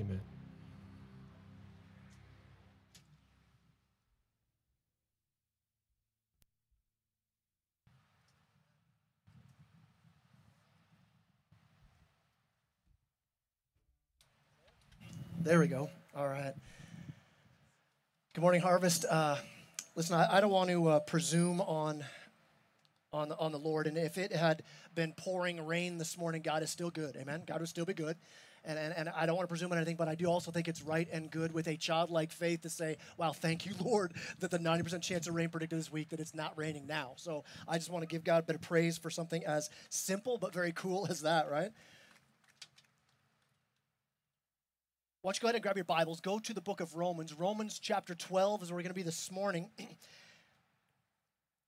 Amen. There we go. All right. Good morning, Harvest. Uh, listen, I, I don't want to uh, presume on on the, on the Lord, and if it had been pouring rain this morning, God is still good. Amen. God would still be good. And, and, and I don't want to presume on anything, but I do also think it's right and good with a childlike faith to say, wow, thank you, Lord, that the 90% chance of rain predicted this week, that it's not raining now. So I just want to give God a bit of praise for something as simple but very cool as that, right? Why don't you go ahead and grab your Bibles? Go to the book of Romans. Romans chapter 12 is where we're going to be this morning.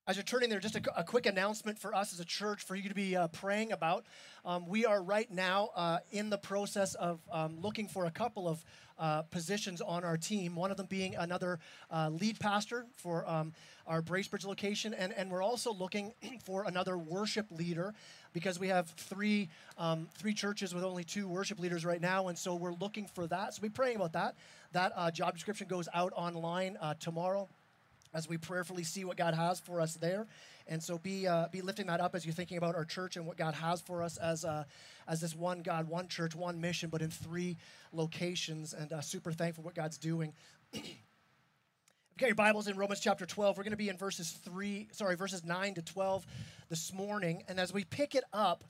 As you're turning there, just a, a, quick announcement for us as a church for you to be uh, praying about. Um, we are right now uh, in the process of um, looking for a couple of uh, positions on our team, one of them being another uh, lead pastor for um, our Bracebridge location. And, and we're also looking for another worship leader because we have three, um, three churches with only two worship leaders right now. And so we're looking for that. So be praying about that. That uh, job description goes out online uh, tomorrow as we prayerfully see what God has for us there. And so be uh, be lifting that up as you're thinking about our church and what God has for us as uh, as this one God, one church, one mission, but in three locations. And uh, super thankful what God's doing. Got your Bibles in Romans chapter 12, we're going to be in verses 3, sorry, verses 9 to 12 this morning. And as we pick it up,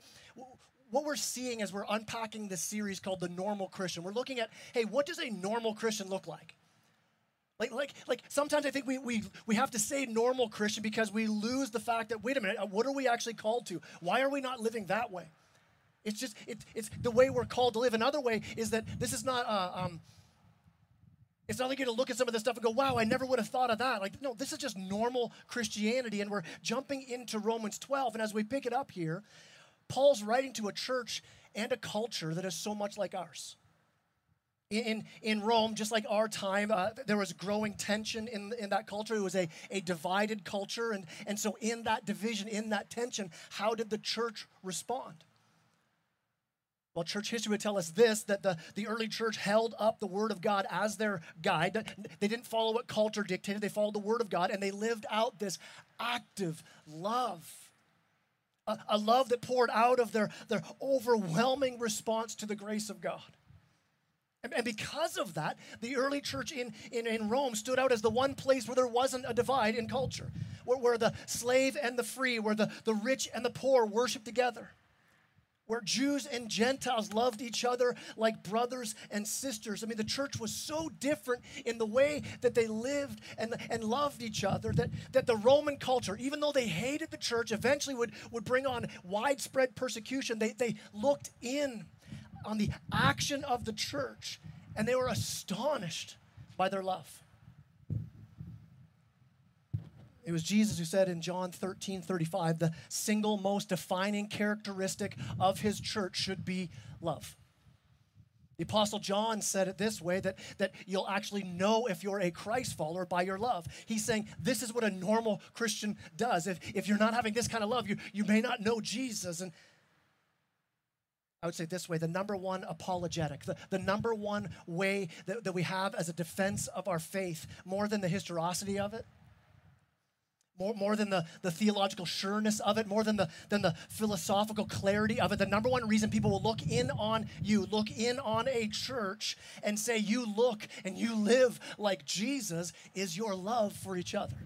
what we're seeing as we're unpacking this series called The Normal Christian, we're looking at, hey, what does a normal Christian look like? Like, like, like sometimes I think we, we, we have to say normal Christian because we lose the fact that, wait a minute, uh, what are we actually called to? Why are we not living that way? It's just, it, it's the way we're called to live. Another way is that this is not, uh, um, it's not like you're to look at some of this stuff and go, wow, I never would have thought of that. Like, no, this is just normal Christianity. And we're jumping into Romans 12. And as we pick it up here, Paul's writing to a church and a culture that is so much like ours in, in Rome, just like our time, uh, there was growing tension in, in that culture. It was a, a divided culture. And, and so, in that division, in that tension, how did the church respond? Well, church history would tell us this that the, the early church held up the Word of God as their guide. They didn't follow what culture dictated, they followed the Word of God, and they lived out this active love. A, a love that poured out of their, their overwhelming response to the grace of God. And because of that, the early church in, in, in Rome stood out as the one place where there wasn't a divide in culture, where, where the slave and the free, where the, the rich and the poor worshiped together, where Jews and Gentiles loved each other like brothers and sisters. I mean, the church was so different in the way that they lived and, and loved each other that, that the Roman culture, even though they hated the church, eventually would, would bring on widespread persecution. They, they looked in on the action of the church, and they were astonished by their love. It was Jesus who said in John 13 35, the single most defining characteristic of his church should be love. The Apostle John said it this way that, that you'll actually know if you're a Christ follower by your love. He's saying this is what a normal Christian does. If, if you're not having this kind of love, you, you may not know Jesus. And I would say this way the number one apologetic, the, the number one way that, that we have as a defense of our faith, more than the historicity of it, more, more than the, the theological sureness of it, more than the, than the philosophical clarity of it. The number one reason people will look in on you, look in on a church, and say, You look and you live like Jesus, is your love for each other.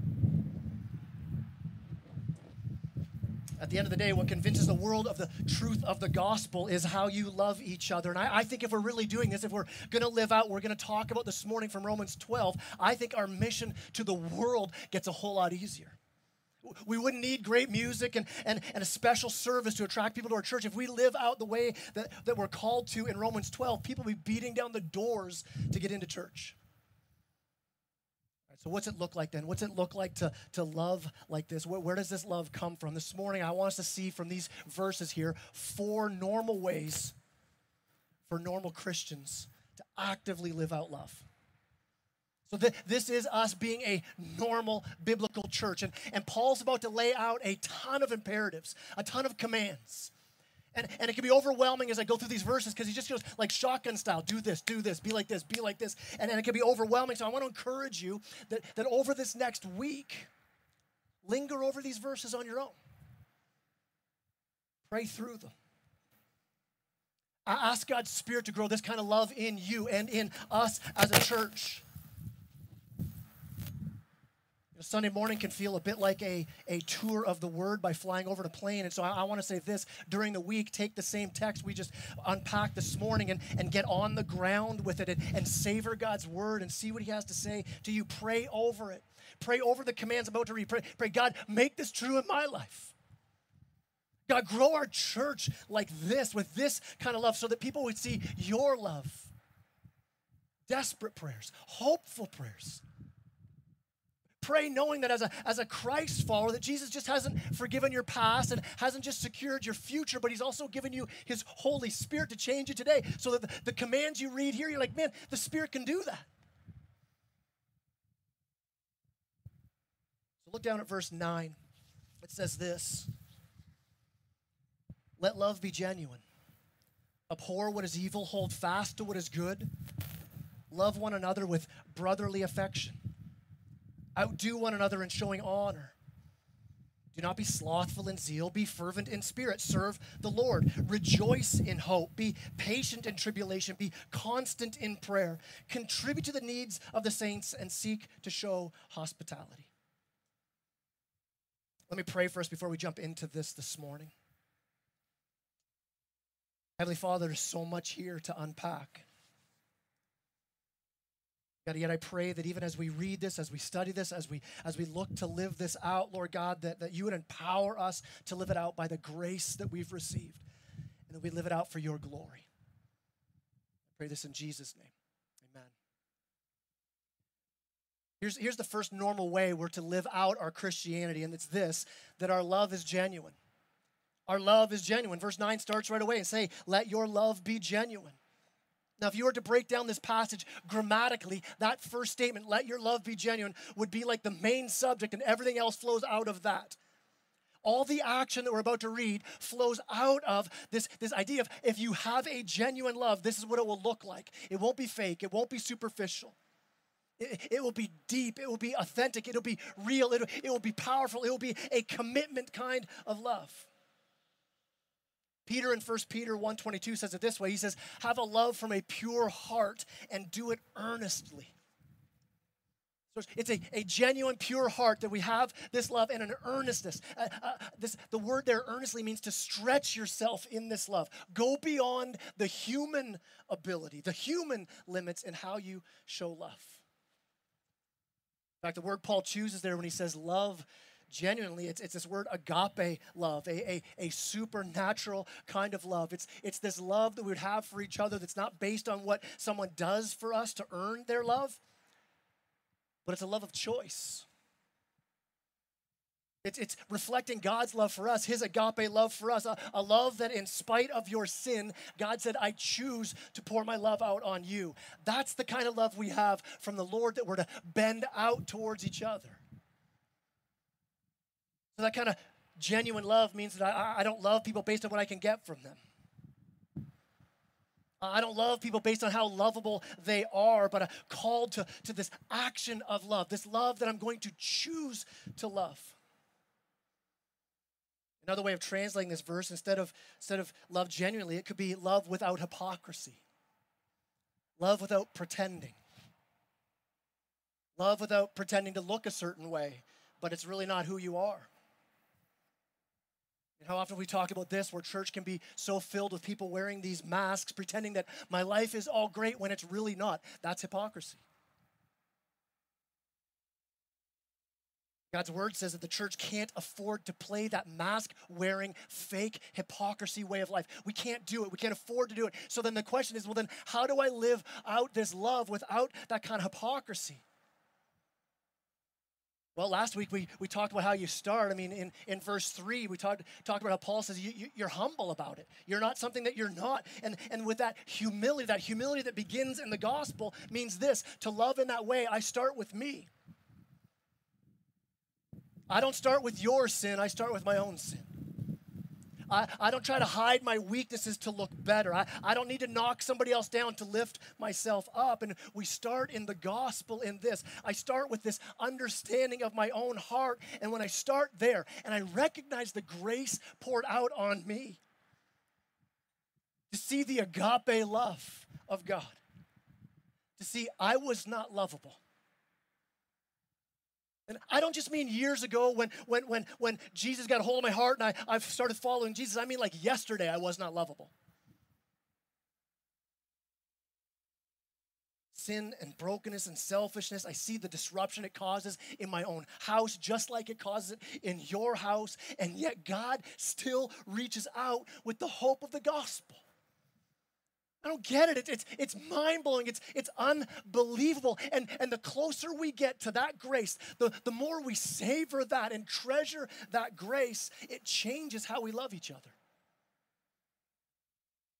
At the end of the day, what convinces the world of the truth of the gospel is how you love each other. And I, I think if we're really doing this, if we're going to live out, we're going to talk about this morning from Romans 12, I think our mission to the world gets a whole lot easier. We wouldn't need great music and, and, and a special service to attract people to our church. If we live out the way that, that we're called to in Romans 12, people will be beating down the doors to get into church. So, what's it look like then? What's it look like to, to love like this? Where, where, does this love come from? This morning, I want us to see from these verses here four normal ways for normal Christians to actively live out love. So, th- this is us being a normal biblical church. And, and Paul's about to lay out a ton of imperatives, a ton of commands. And, and it can be overwhelming as I go through these verses because he just goes like shotgun style do this, do this, be like this, be like this. And, it can be overwhelming. So I want to encourage you that, that over this next week, linger over these verses on your own. Pray through them. I ask God's Spirit to grow this kind of love in you and in us as a church. You know, Sunday morning can feel a bit like a, a tour of the Word by flying over a plane. And so I, I want to say this during the week, take the same text we just unpacked this morning and, and get on the ground with it and, and savor God's Word and see what He has to say to you. Pray over it. Pray over the commands I'm about to read. Pray, pray, God, make this true in my life. God, grow our church like this, with this kind of love, so that people would see your love. Desperate prayers, hopeful prayers pray knowing that as a, as a Christ follower, that Jesus just hasn't forgiven your past and hasn't just secured your future, but he's also given you his Holy Spirit to change you today. So that the, the commands you read here, you're like, man, the Spirit can do that. So look down at verse 9. It says this Let love be genuine. Abhor what is evil, hold fast to what is good. Love one another with brotherly affection. Outdo one another in showing honor. Do not be slothful in zeal. Be fervent in spirit. Serve the Lord. Rejoice in hope. Be patient in tribulation. Be constant in prayer. Contribute to the needs of the saints and seek to show hospitality. Let me pray first before we jump into this this morning. Heavenly Father, there's so much here to unpack. God, yet I pray that even as we read this, as we study this, as we as we look to live this out, Lord God, that, that you would empower us to live it out by the grace that we've received. And that we live it out for your glory. I pray this in Jesus' name. Amen. Here's, here's the first normal way we're to live out our Christianity, and it's this that our love is genuine. Our love is genuine. Verse 9 starts right away and say, Let your love be genuine. Now, if you were to break down this passage grammatically, that first statement, let your love be genuine, would be like the main subject, and everything else flows out of that. All the action that we're about to read flows out of this, this idea of if you have a genuine love, this is what it will look like. It won't be fake, it won't be superficial. It, it will be deep, it will be authentic, it'll be real, it, it will be powerful, it will be a commitment kind of love. Peter in 1 Peter 1:22 says it this way. He says, "Have a love from a pure heart and do it earnestly." So it's a, a genuine, pure heart that we have this love and an earnestness. Uh, uh, this, the word there, earnestly, means to stretch yourself in this love. Go beyond the human ability, the human limits in how you show love. In fact, the word Paul chooses there when he says love genuinely it's, it's this word agape love a, a, a supernatural kind of love it's, it's this love that we would have for each other that's not based on what someone does for us to earn their love but it's a love of choice it's, it's reflecting God's love for us, His agape love for us, a, a love that, in spite of your sin, God said, I choose to pour my love out on you. That's the kind of love we have from the Lord that we're to bend out towards each other. So that kind of genuine love means that I, I don't love people based on what I can get from them. I don't love people based on how lovable they are, but I'm called to, to this action of love, this love that I'm going to choose to love. Another way of translating this verse, instead of, instead of love genuinely, it could be love without hypocrisy, love without pretending, love without pretending to look a certain way, but it's really not who you are. How often we talk about this, where church can be so filled with people wearing these masks, pretending that my life is all great when it's really not. That's hypocrisy. God's word says that the church can't afford to play that mask wearing, fake hypocrisy way of life. We can't do it. We can't afford to do it. So then the question is well, then, how do I live out this love without that kind of hypocrisy? Well, last week we, we talked about how you start. I mean, in, in verse 3, we talked, talked about how Paul says you, you, you're humble about it. You're not something that you're not. And, and with that humility, that humility that begins in the gospel means this to love in that way, I start with me. I don't start with your sin, I start with my own sin. I, I don't try to hide my weaknesses to look better. I, I don't need to knock somebody else down to lift myself up. And we start in the gospel in this. I start with this understanding of my own heart. And when I start there and I recognize the grace poured out on me, to see the agape love of God, to see I was not lovable. And I don't just mean years ago when, when, when, when Jesus got a hold of my heart and I, I've started following Jesus. I mean like yesterday I was not lovable. Sin and brokenness and selfishness, I see the disruption it causes in my own house, just like it causes it in your house. And yet God still reaches out with the hope of the gospel. I don't get it. It's, it's, it's mind blowing. It's, it's unbelievable. And, and the closer we get to that grace, the, the more we savor that and treasure that grace, it changes how we love each other.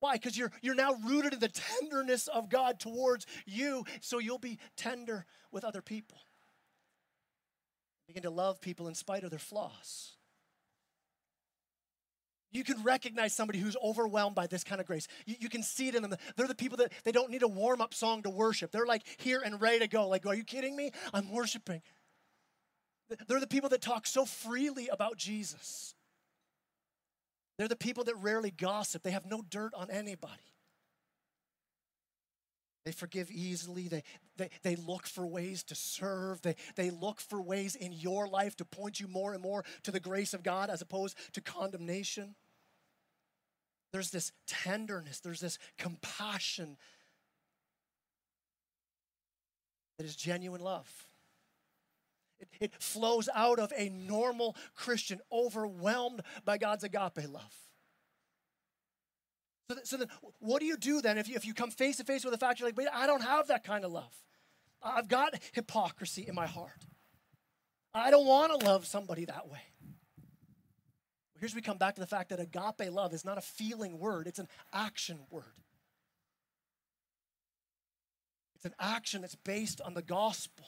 Why? Because you're, you're now rooted in the tenderness of God towards you, so you'll be tender with other people. Begin to love people in spite of their flaws. You can recognize somebody who's overwhelmed by this kind of grace. You, you, can see it in them. They're the people that they don't need a warm up song to worship. They're like here and ready to go. Like, are you kidding me? I'm worshiping. They're the people that talk so freely about Jesus. They're the people that rarely gossip. They have no dirt on anybody. They forgive easily. They, they, they look for ways to serve. They, they look for ways in your life to point you more and more to the grace of God as opposed to condemnation. There's this tenderness, there's this compassion that is genuine love. It, it flows out of a normal Christian overwhelmed by God's agape love. So, so then, what do you do then if you, if you come face to face with the fact you're like, wait, I don't have that kind of love. I've got hypocrisy in my heart. I don't want to love somebody that way. Here's we come back to the fact that agape love is not a feeling word, it's an action word. It's an action that's based on the gospel.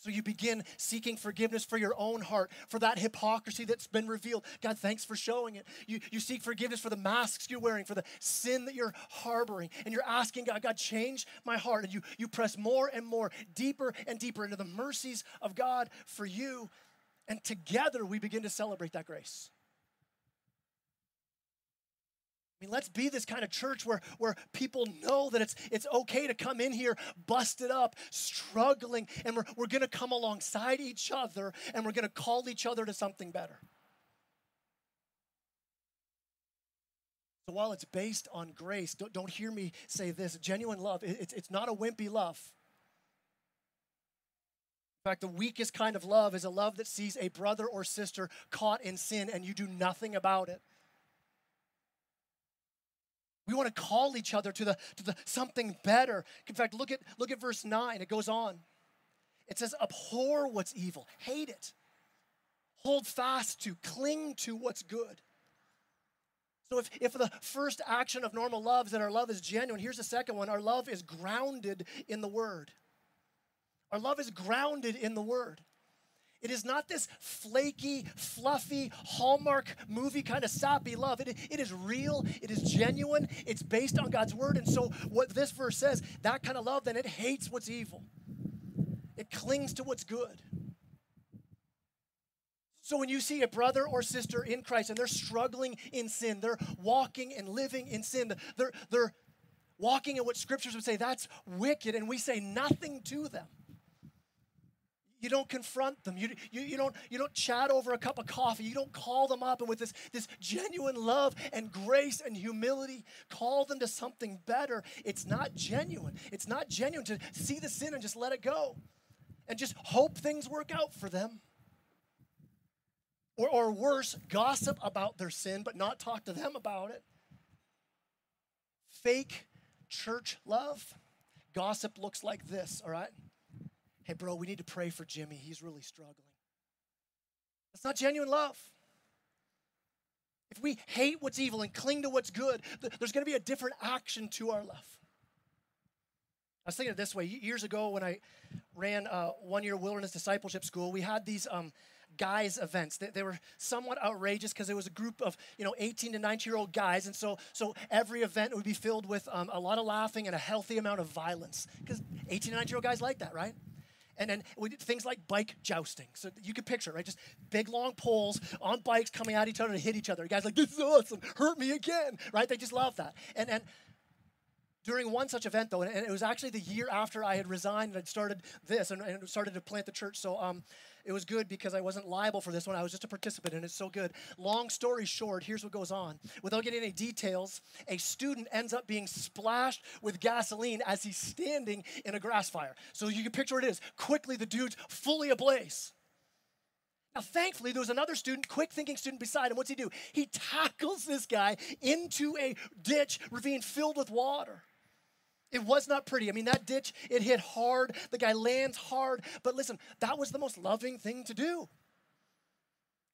So you begin seeking forgiveness for your own heart, for that hypocrisy that's been revealed. God, thanks for showing it. You, you seek forgiveness for the masks you're wearing, for the sin that you're harboring. And you're asking God, God, change my heart. And you, you press more and more, deeper and deeper into the mercies of God for you. And together we begin to celebrate that grace. I mean, let's be this kind of church where, where people know that it's, it's okay to come in here busted up, struggling, and we're, we're going to come alongside each other and we're going to call each other to something better. So while it's based on grace, don't, don't hear me say this genuine love, it's, it's not a wimpy love. In fact, the weakest kind of love is a love that sees a brother or sister caught in sin and you do nothing about it. We want to call each other to the to the something better. In fact, look at look at verse 9. It goes on. It says, abhor what's evil, hate it. Hold fast to, cling to what's good. So if, if the first action of normal love is that our love is genuine, here's the second one. Our love is grounded in the word. Our love is grounded in the word. It is not this flaky, fluffy, Hallmark movie kind of sappy love. It, it is real, it is genuine, it's based on God's word. And so, what this verse says, that kind of love, then it hates what's evil, it clings to what's good. So, when you see a brother or sister in Christ and they're struggling in sin, they're walking and living in sin, they're, they're walking in what scriptures would say that's wicked, and we say nothing to them you don't confront them. You, you, you, don't, you don't chat over a cup of coffee. You don't call them up and with this, this genuine love and grace and humility, call them to something better. It's not genuine. It's not genuine to see the sin and just let it go and just hope things work out for them. Or, or worse, gossip about their sin but not talk to them about it. Fake church love. Gossip looks like this, all right? Hey, bro, we need to pray for Jimmy. He's really struggling. That's not genuine love. If we hate what's evil and cling to what's good, there's going to be a different action to our love. I was thinking of this way. Years ago, when I ran a one year wilderness discipleship school, we had these um, guys events. They, they were somewhat outrageous because it was a group of you know 18 to 19 year old guys, and so so every event would be filled with um, a lot of laughing and a healthy amount of violence because 18 to 19 year old guys like that, right? And then we did things like bike jousting. So you can picture right? Just big long poles on bikes coming at each other to hit each other. The guys like, this is awesome, hurt me again, right? They just love that. And and during one such event though and it was actually the year after i had resigned and i'd started this and, and started to plant the church so um, it was good because i wasn't liable for this one i was just a participant and it's so good long story short here's what goes on without getting any details a student ends up being splashed with gasoline as he's standing in a grass fire so you can picture what it is quickly the dude's fully ablaze now, thankfully, there was another student, quick thinking student beside him. What's he do? He tackles this guy into a ditch ravine filled with water. It was not pretty. I mean, that ditch, it hit hard. The guy lands hard. But listen, that was the most loving thing to do.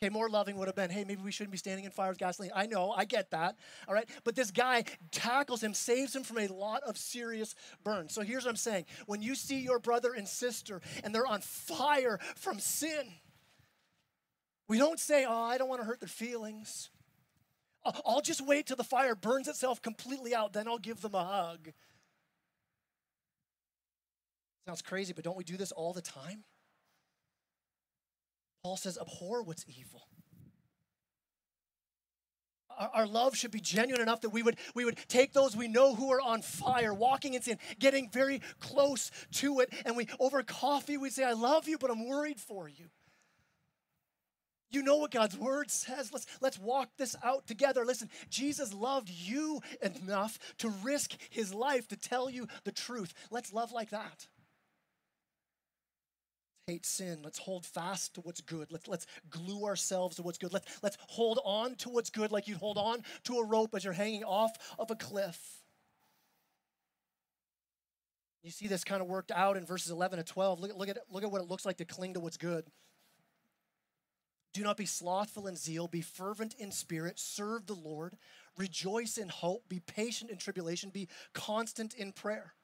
Okay, more loving would have been, hey, maybe we shouldn't be standing in fire with gasoline. I know, I get that. All right. But this guy tackles him, saves him from a lot of serious burns. So here's what I'm saying when you see your brother and sister and they're on fire from sin, we don't say, oh, I don't want to hurt their feelings. I'll just wait till the fire burns itself completely out, then I'll give them a hug. Sounds crazy, but don't we do this all the time? Paul says, abhor what's evil. Our, love should be genuine enough that we would, we would take those we know who are on fire, walking in sin, getting very close to it, and we over coffee we say, I love you, but I'm worried for you. You know what God's word says. Let's, let's walk this out together. Listen, Jesus loved you enough to risk his life to tell you the truth. Let's love like that hate sin. Let's hold fast to what's good. Let's, let's glue ourselves to what's good. Let's, let's hold on to what's good like you'd hold on to a rope as you're hanging off of a cliff. You see this kind of worked out in verses 11 to 12. Look, look, at, look at what it looks like to cling to what's good. Do not be slothful in zeal, be fervent in spirit, serve the Lord, rejoice in hope, be patient in tribulation, be constant in prayer.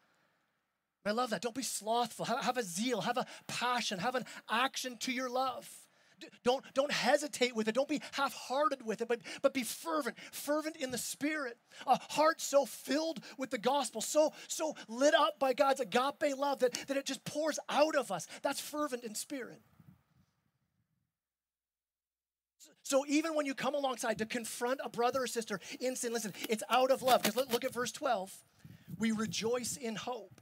I love that. Don't be slothful. Have, a zeal, have a passion, have an action to your love. Don't, don't hesitate with it. Don't be half hearted with it, but, but be fervent, fervent in the spirit. A heart so filled with the gospel, so, so lit up by God's agape love that, that it just pours out of us. That's fervent in spirit. So even when you come alongside to confront a brother or sister in sin, listen, it's out of love. Because look at verse 12. We rejoice in hope.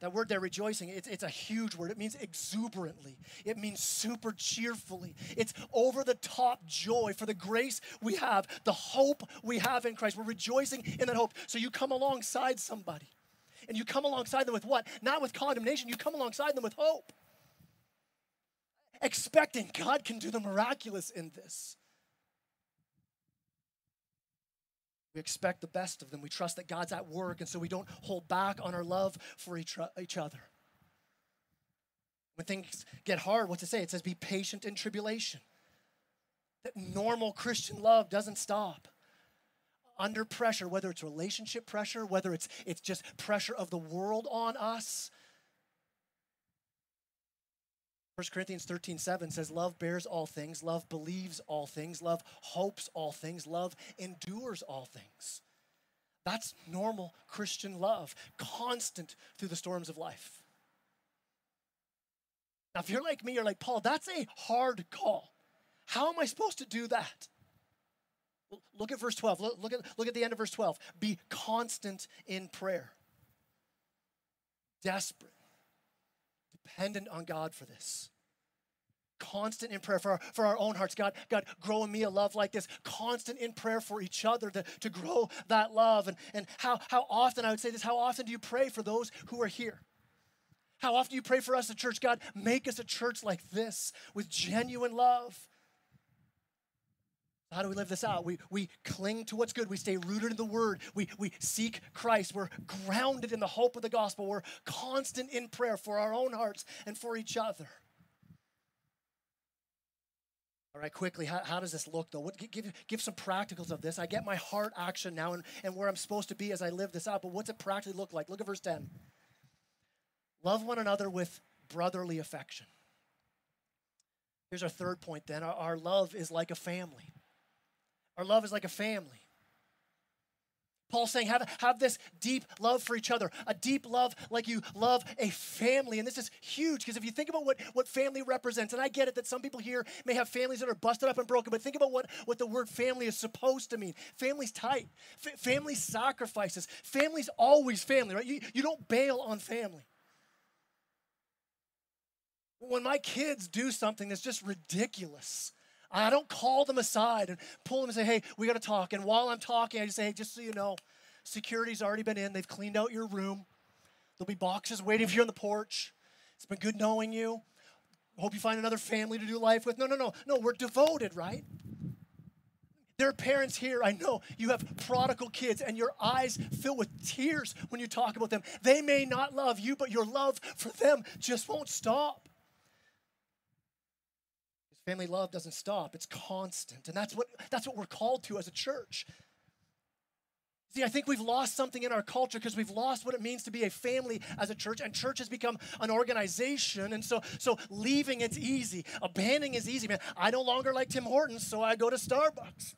That word there, rejoicing, it's, it's a huge word. It means exuberantly, it means super cheerfully. It's over the top joy for the grace we have, the hope we have in Christ. We're rejoicing in that hope. So you come alongside somebody, and you come alongside them with what? Not with condemnation, you come alongside them with hope. Expecting God can do the miraculous in this. We expect the best of them. We trust that God's at work, and so we don't hold back on our love for each, each other. When things get hard, what's it say? It says, be patient in tribulation. That normal Christian love doesn't stop. Under pressure, whether it's relationship pressure, whether it's, it's just pressure of the world on us, 1 Corinthians 13, 7 says, Love bears all things, love believes all things, love hopes all things, love endures all things. That's normal Christian love, constant through the storms of life. Now, if you're like me, you're like, Paul, that's a hard call. How am I supposed to do that? Look at verse 12. Look, look, at, look at the end of verse 12. Be constant in prayer, desperate dependent on God for this. Constant in prayer for our, for our own hearts. God, God, grow in me a love like this. Constant in prayer for each other to, to grow that love. And, and how, how often, I would say this, how often do you pray for those who are here? How often do you pray for us, the church? God, make us a church like this with genuine love. How do we live this out? We, we cling to what's good. We stay rooted in the word. We, we seek Christ. We're grounded in the hope of the gospel. We're constant in prayer for our own hearts and for each other. All right, quickly, how, how does this look though? What, give, give some practicals of this. I get my heart action now and, and where I'm supposed to be as I live this out, but what's it practically look like? Look at verse 10. Love one another with brotherly affection. Here's our third point then our, our love is like a family. Our love is like a family. Paul's saying, have, have this deep love for each other, a deep love like you love a family. And this is huge because if you think about what, what family represents, and I get it that some people here may have families that are busted up and broken, but think about what, what the word family is supposed to mean. Family's tight, F- family sacrifices. Family's always family, right? You, you don't bail on family. When my kids do something that's just ridiculous, I don't call them aside and pull them and say, hey, we got to talk. And while I'm talking, I just say, hey, just so you know, security's already been in. They've cleaned out your room. There'll be boxes waiting for you on the porch. It's been good knowing you. Hope you find another family to do life with. No, no, no. No, we're devoted, right? There are parents here, I know you have prodigal kids, and your eyes fill with tears when you talk about them. They may not love you, but your love for them just won't stop. Family love doesn't stop, it's constant. And that's what, that's what we're called to as a church. See, I think we've lost something in our culture because we've lost what it means to be a family as a church, and church has become an organization. And so, so leaving it's easy, abandoning is easy. Man, I no longer like Tim Hortons, so I go to Starbucks.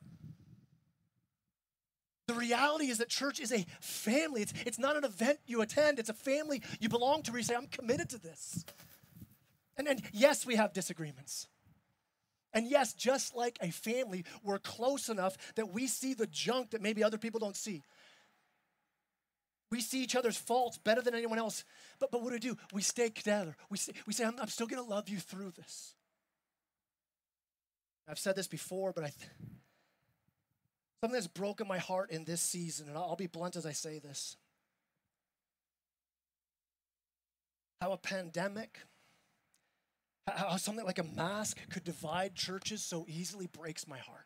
The reality is that church is a family. It's, it's not an event you attend, it's a family you belong to where you say, I'm committed to this. And, and yes, we have disagreements. And yes, just like a family, we're close enough that we see the junk that maybe other people don't see. We see each other's faults better than anyone else. But, but what do we do? We stay together. We say, we say I'm, I'm still going to love you through this. I've said this before, but I th- something that's broken my heart in this season, and I'll be blunt as I say this. How a pandemic how something like a mask could divide churches so easily breaks my heart.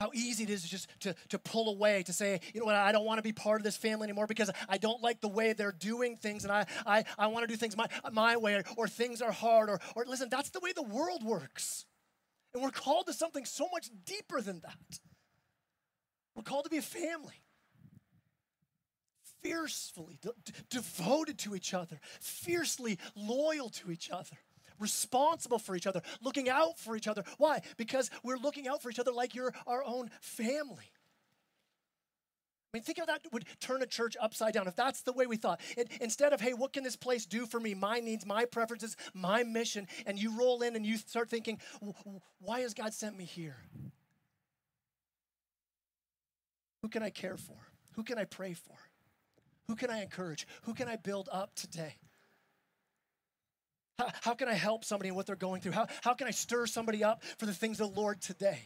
How easy it is just to, to pull away, to say, you know what, I don't want to be part of this family anymore because I don't like the way they're doing things and I, I, I want to do things my, my way or, or things are hard. Or, or listen, that's the way the world works. And we're called to something so much deeper than that. We're called to be a family fiercely de- devoted to each other, fiercely loyal to each other, responsible for each other, looking out for each other. Why? Because we're looking out for each other like you're our own family. I mean, think of that would turn a church upside down. If that's the way we thought, it, instead of, hey, what can this place do for me? My needs, my preferences, my mission. And you roll in and you start thinking, why has God sent me here? Who can I care for? Who can I pray for? Who can I encourage? Who can I build up today? How, how can I help somebody in what they're going through? How, how can I stir somebody up for the things of the Lord today?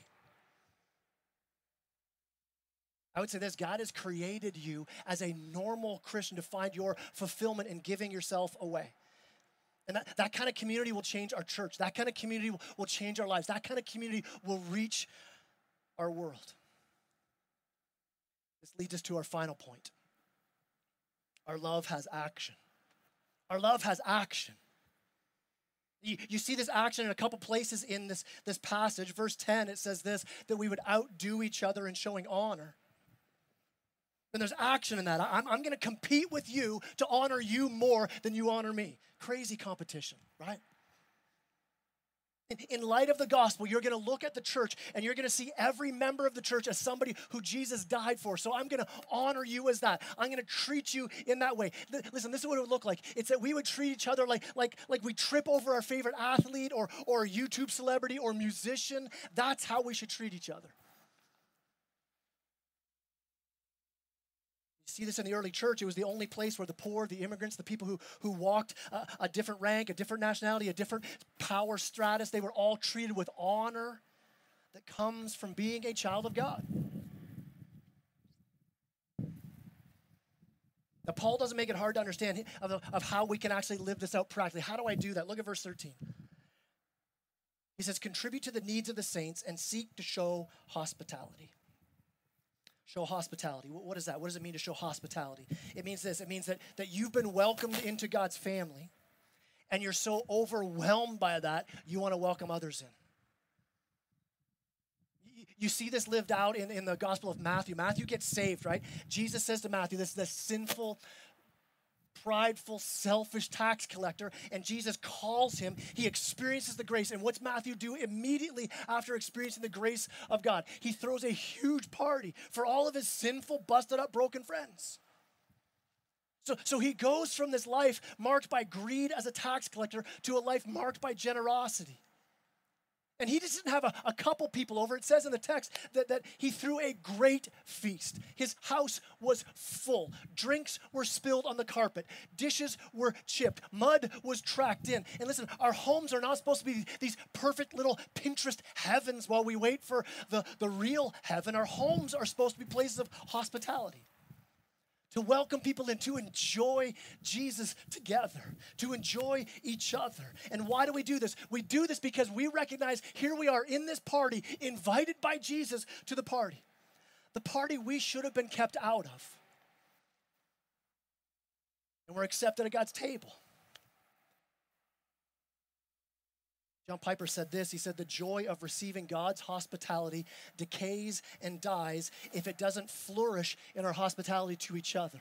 I would say this God has created you as a normal Christian to find your fulfillment in giving yourself away. And that, that kind of community will change our church. That kind of community will, will change our lives. That kind of community will reach our world. This leads us to our final point. Our love has action. Our love has action. You, you see this action in a couple places in this, this passage. Verse 10, it says this that we would outdo each other in showing honor. And there's action in that. I'm, I'm going to compete with you to honor you more than you honor me. Crazy competition, right? In light of the gospel, you're going to look at the church and you're going to see every member of the church as somebody who Jesus died for. So I'm going to honor you as that. I'm going to treat you in that way. Listen, this is what it would look like. It's that we would treat each other like like like we trip over our favorite athlete or or YouTube celebrity or musician. That's how we should treat each other. See this in the early church. It was the only place where the poor, the immigrants, the people who, who walked a, a different rank, a different nationality, a different power stratus, they were all treated with honor that comes from being a child of God. Now, Paul doesn't make it hard to understand of, of how we can actually live this out practically. How do I do that? Look at verse 13. He says, Contribute to the needs of the saints and seek to show hospitality. Show hospitality. What is that? What does it mean to show hospitality? It means this it means that, that you've been welcomed into God's family, and you're so overwhelmed by that, you want to welcome others in. You see this lived out in, in the Gospel of Matthew. Matthew gets saved, right? Jesus says to Matthew, this, this sinful prideful, selfish tax collector, and Jesus calls him. He experiences the grace. And what's Matthew do immediately after experiencing the grace of God? He throws a huge party for all of his sinful, busted up, broken friends. So, so he goes from this life marked by greed as a tax collector to a life marked by generosity. And he just didn't have a, a, couple people over. It says in the text that, that he threw a great feast. His house was full. Drinks were spilled on the carpet. Dishes were chipped. Mud was tracked in. And listen, our homes are not supposed to be these perfect little Pinterest heavens while we wait for the, the real heaven. Our homes are supposed to be places of hospitality to welcome people and to enjoy Jesus together, to enjoy each other. And why do we do this? We do this because we recognize here we are in this party, invited by Jesus to the party, the party we should have been kept out of. And we're accepted at God's table. John Piper said this. He said, The joy of receiving God's hospitality decays and dies if it doesn't flourish in our hospitality to each other.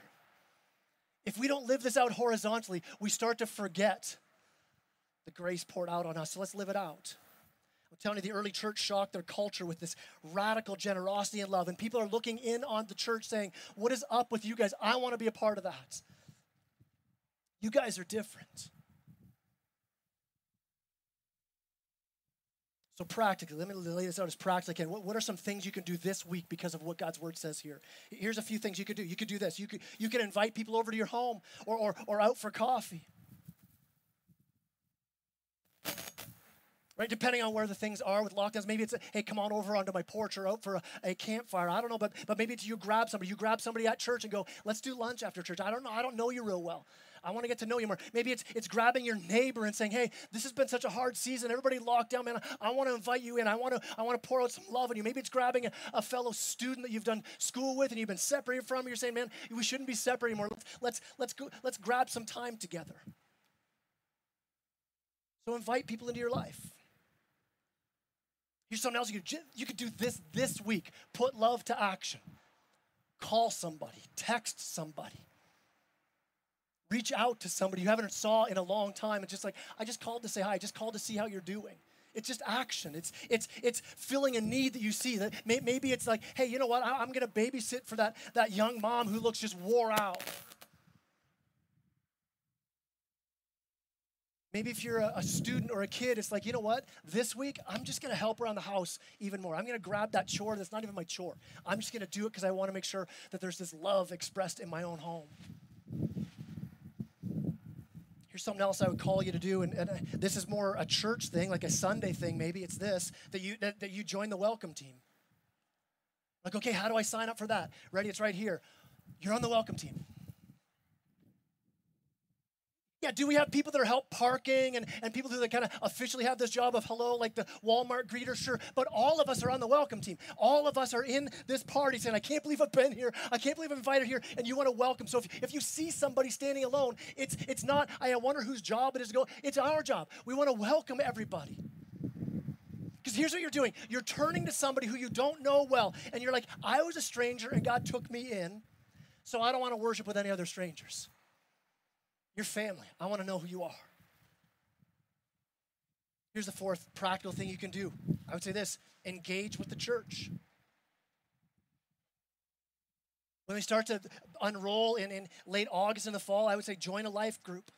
If we don't live this out horizontally, we start to forget the grace poured out on us. So let's live it out. I'm telling you, the early church shocked their culture with this radical generosity and love. And people are looking in on the church saying, What is up with you guys? I want to be a part of that. You guys are different. So, practically, let me lay this out as practically. What, what are some things you can do this week because of what God's word says here? Here's a few things you could do. You could do this. You could, you could invite people over to your home or, or, or out for coffee. Right, depending on where the things are with lockdowns, maybe it's a, hey, come on over onto my porch or out for a, a campfire. I don't know, but but maybe you grab somebody, you grab somebody at church and go, let's do lunch after church. I don't know, I don't know you real well. I want to get to know you more. Maybe it's it's grabbing your neighbor and saying, "Hey, this has been such a hard season. Everybody locked down, man. I, want to invite you in. I want to I want to pour out some love on you." Maybe it's grabbing a, a, fellow student that you've done school with and you've been separated from. You're saying, "Man, we shouldn't be separated anymore. Let's let's let's go, let's grab some time together." So invite people into your life. Here's something else you could you could do this this week. Put love to action. Call somebody, text somebody reach out to somebody you haven't saw in a long time and just like i just called to say hi i just called to see how you're doing it's just action it's it's it's filling a need that you see that may, maybe it's like hey you know what I, i'm to babysit for that that young mom who looks just wore out Maybe if you're a, a, student or a kid, it's like, you know what? This week, I'm just going to help around the house even more. I'm going to grab that chore that's not even my chore. I'm just going to do it because I want to make sure that there's this love expressed in my own home. Here's something else I would call you to do, and, and uh, this is more a church thing, like a Sunday thing. Maybe it's this that you that, that you join the welcome team. Like, okay, how do I sign up for that? Ready? It's right here. You're on the welcome team. Yeah, do we have people that are help parking and, and people who kind of officially have this job of hello, like the Walmart greeter? Sure. But all of us are on the welcome team. All of us are in this party saying, I can't believe I've been here. I can't believe I'm invited here. And you want to welcome. So if, if you see somebody standing alone, it's, it's not, I wonder whose job it is to go. It's our job. We want to welcome everybody. Because here's what you're doing you're turning to somebody who you don't know well, and you're like, I was a stranger and God took me in, so I don't want to worship with any other strangers your family. I want to know who you are. Here's the fourth practical thing you can do. I would say this engage with the church. When we start to unroll in, in late August in the fall, I would say join a life group.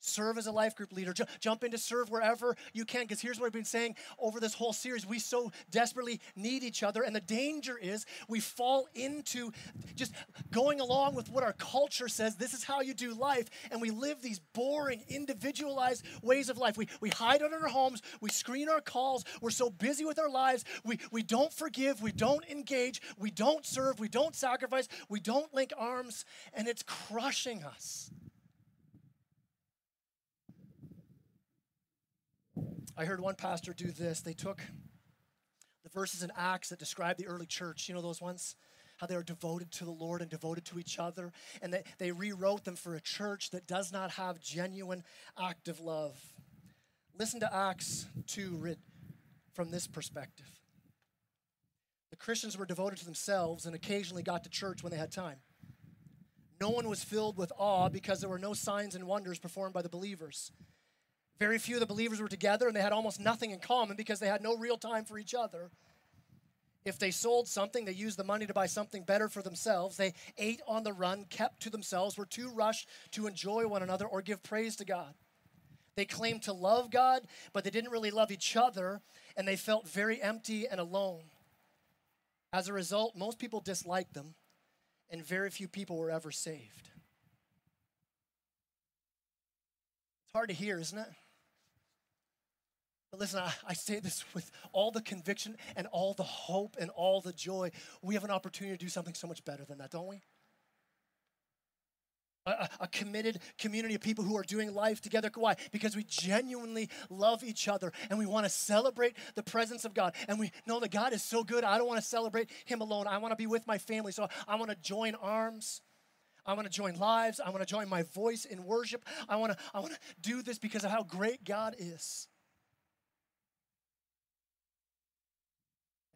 Serve as a life group leader. J- jump in to serve wherever you can. Because here's what I've been saying over this whole series we so desperately need each other. And the danger is we fall into just going along with what our culture says this is how you do life. And we live these boring, individualized ways of life. We, we hide in our homes, we screen our calls, we're so busy with our lives, we, we don't forgive, we don't engage, we don't serve, we don't sacrifice, we don't link arms, and it's crushing us. I heard one pastor do this. They took the verses in Acts that describe the early church, you know those ones? How they were devoted to the Lord and devoted to each other. And they, they rewrote them for a church that does not have genuine active love. Listen to Acts 2 from this perspective. The Christians were devoted to themselves and occasionally got to church when they had time. No one was filled with awe because there were no signs and wonders performed by the believers. Very few of the believers were together and they had almost nothing in common because they had no real time for each other. If they sold something, they used the money to buy something better for themselves. They ate on the run, kept to themselves, were too rushed to enjoy one another or give praise to God. They claimed to love God, but they didn't really love each other, and they felt very empty and alone. As a result, most people disliked them, and very few people were ever saved. It's hard to hear, isn't it? Listen, I, I, say this with all the conviction and all the hope and all the joy. We have an opportunity to do something so much better than that, don't we? A, a, committed community of people who are doing life together. Why? Because we genuinely love each other and we want to celebrate the presence of God. And we know that God is so good. I don't want to celebrate Him alone. I want to be with my family. So I want to join arms. I want to join lives. I want to join my voice in worship. I want to, I want to do this because of how great God is.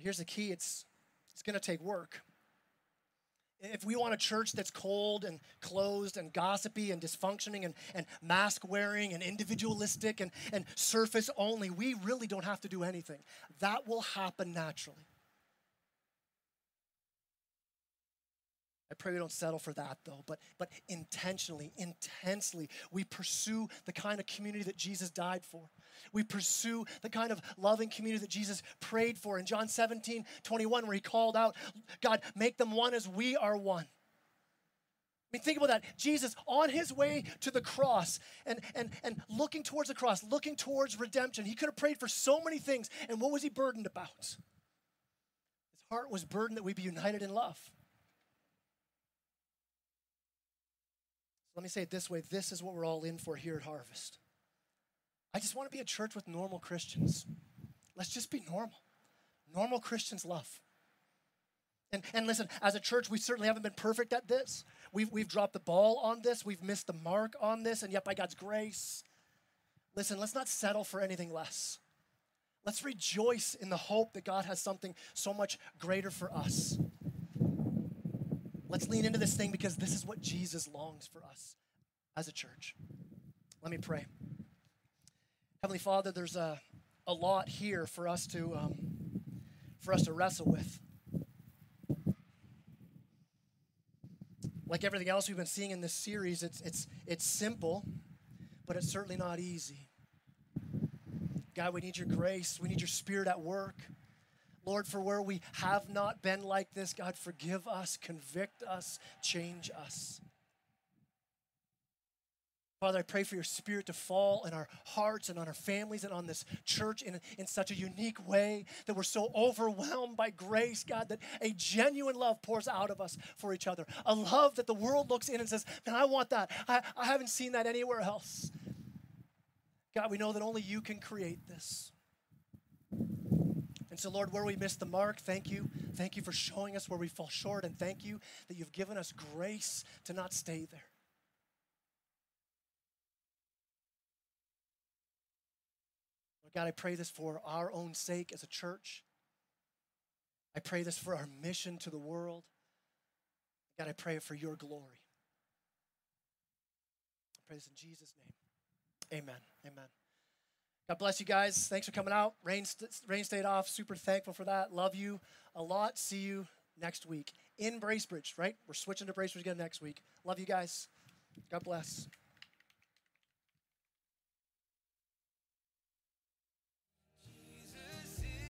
Here's the key it's, it's going to take work. If we want a church that's cold and closed and gossipy and dysfunctioning and, and mask wearing and individualistic and, and surface only, we really don't have to do anything. That will happen naturally. I pray we don't settle for that though, but, but intentionally, intensely, we pursue the kind of community that Jesus died for. We pursue the kind of loving community that Jesus prayed for in John 17, 21, where he called out, God, make them one as we are one. I mean, think about that. Jesus on his way to the cross and, and, and looking towards the cross, looking towards redemption. He could have prayed for so many things. And what was he burdened about? His heart was burdened that we be united in love. Let me say it this way this is what we're all in for here at Harvest. I just want to be a church with normal Christians. Let's just be normal. Normal Christians love. And, and listen, as a church, we certainly haven't been perfect at this. We've, we've dropped the ball on this, we've missed the mark on this, and yet by God's grace, listen, let's not settle for anything less. Let's rejoice in the hope that God has something so much greater for us. Let's lean into this thing because this is what Jesus longs for us as a church. Let me pray. Heavenly Father, there's a, a lot here for us to um, for us to wrestle with. Like everything else we've been seeing in this series, it's it's it's simple, but it's certainly not easy. God, we need your grace. We need your spirit at work. Lord, for where we have not been like this, God, forgive us, convict us, change us. Father, I pray for your spirit to fall in our hearts and on our families and on this church in, in such a unique way that we're so overwhelmed by grace, God, that a genuine love pours out of us for each other. A love that the world looks in and says, Man, I want that. I, I haven't seen that anywhere else. God, we know that only you can create this. And so, Lord, where we miss the mark, thank you. Thank you for showing us where we fall short, and thank you that you've given us grace to not stay there. God, I pray this for our own sake as a church. I pray this for our mission to the world. God, I pray it for your glory. I pray this in Jesus' name. Amen. Amen. God bless you guys. Thanks for coming out. Rain, st- rain stayed off. Super thankful for that. Love you a lot. See you next week in Bracebridge, right? We're switching to Bracebridge again next week. Love you guys. God bless.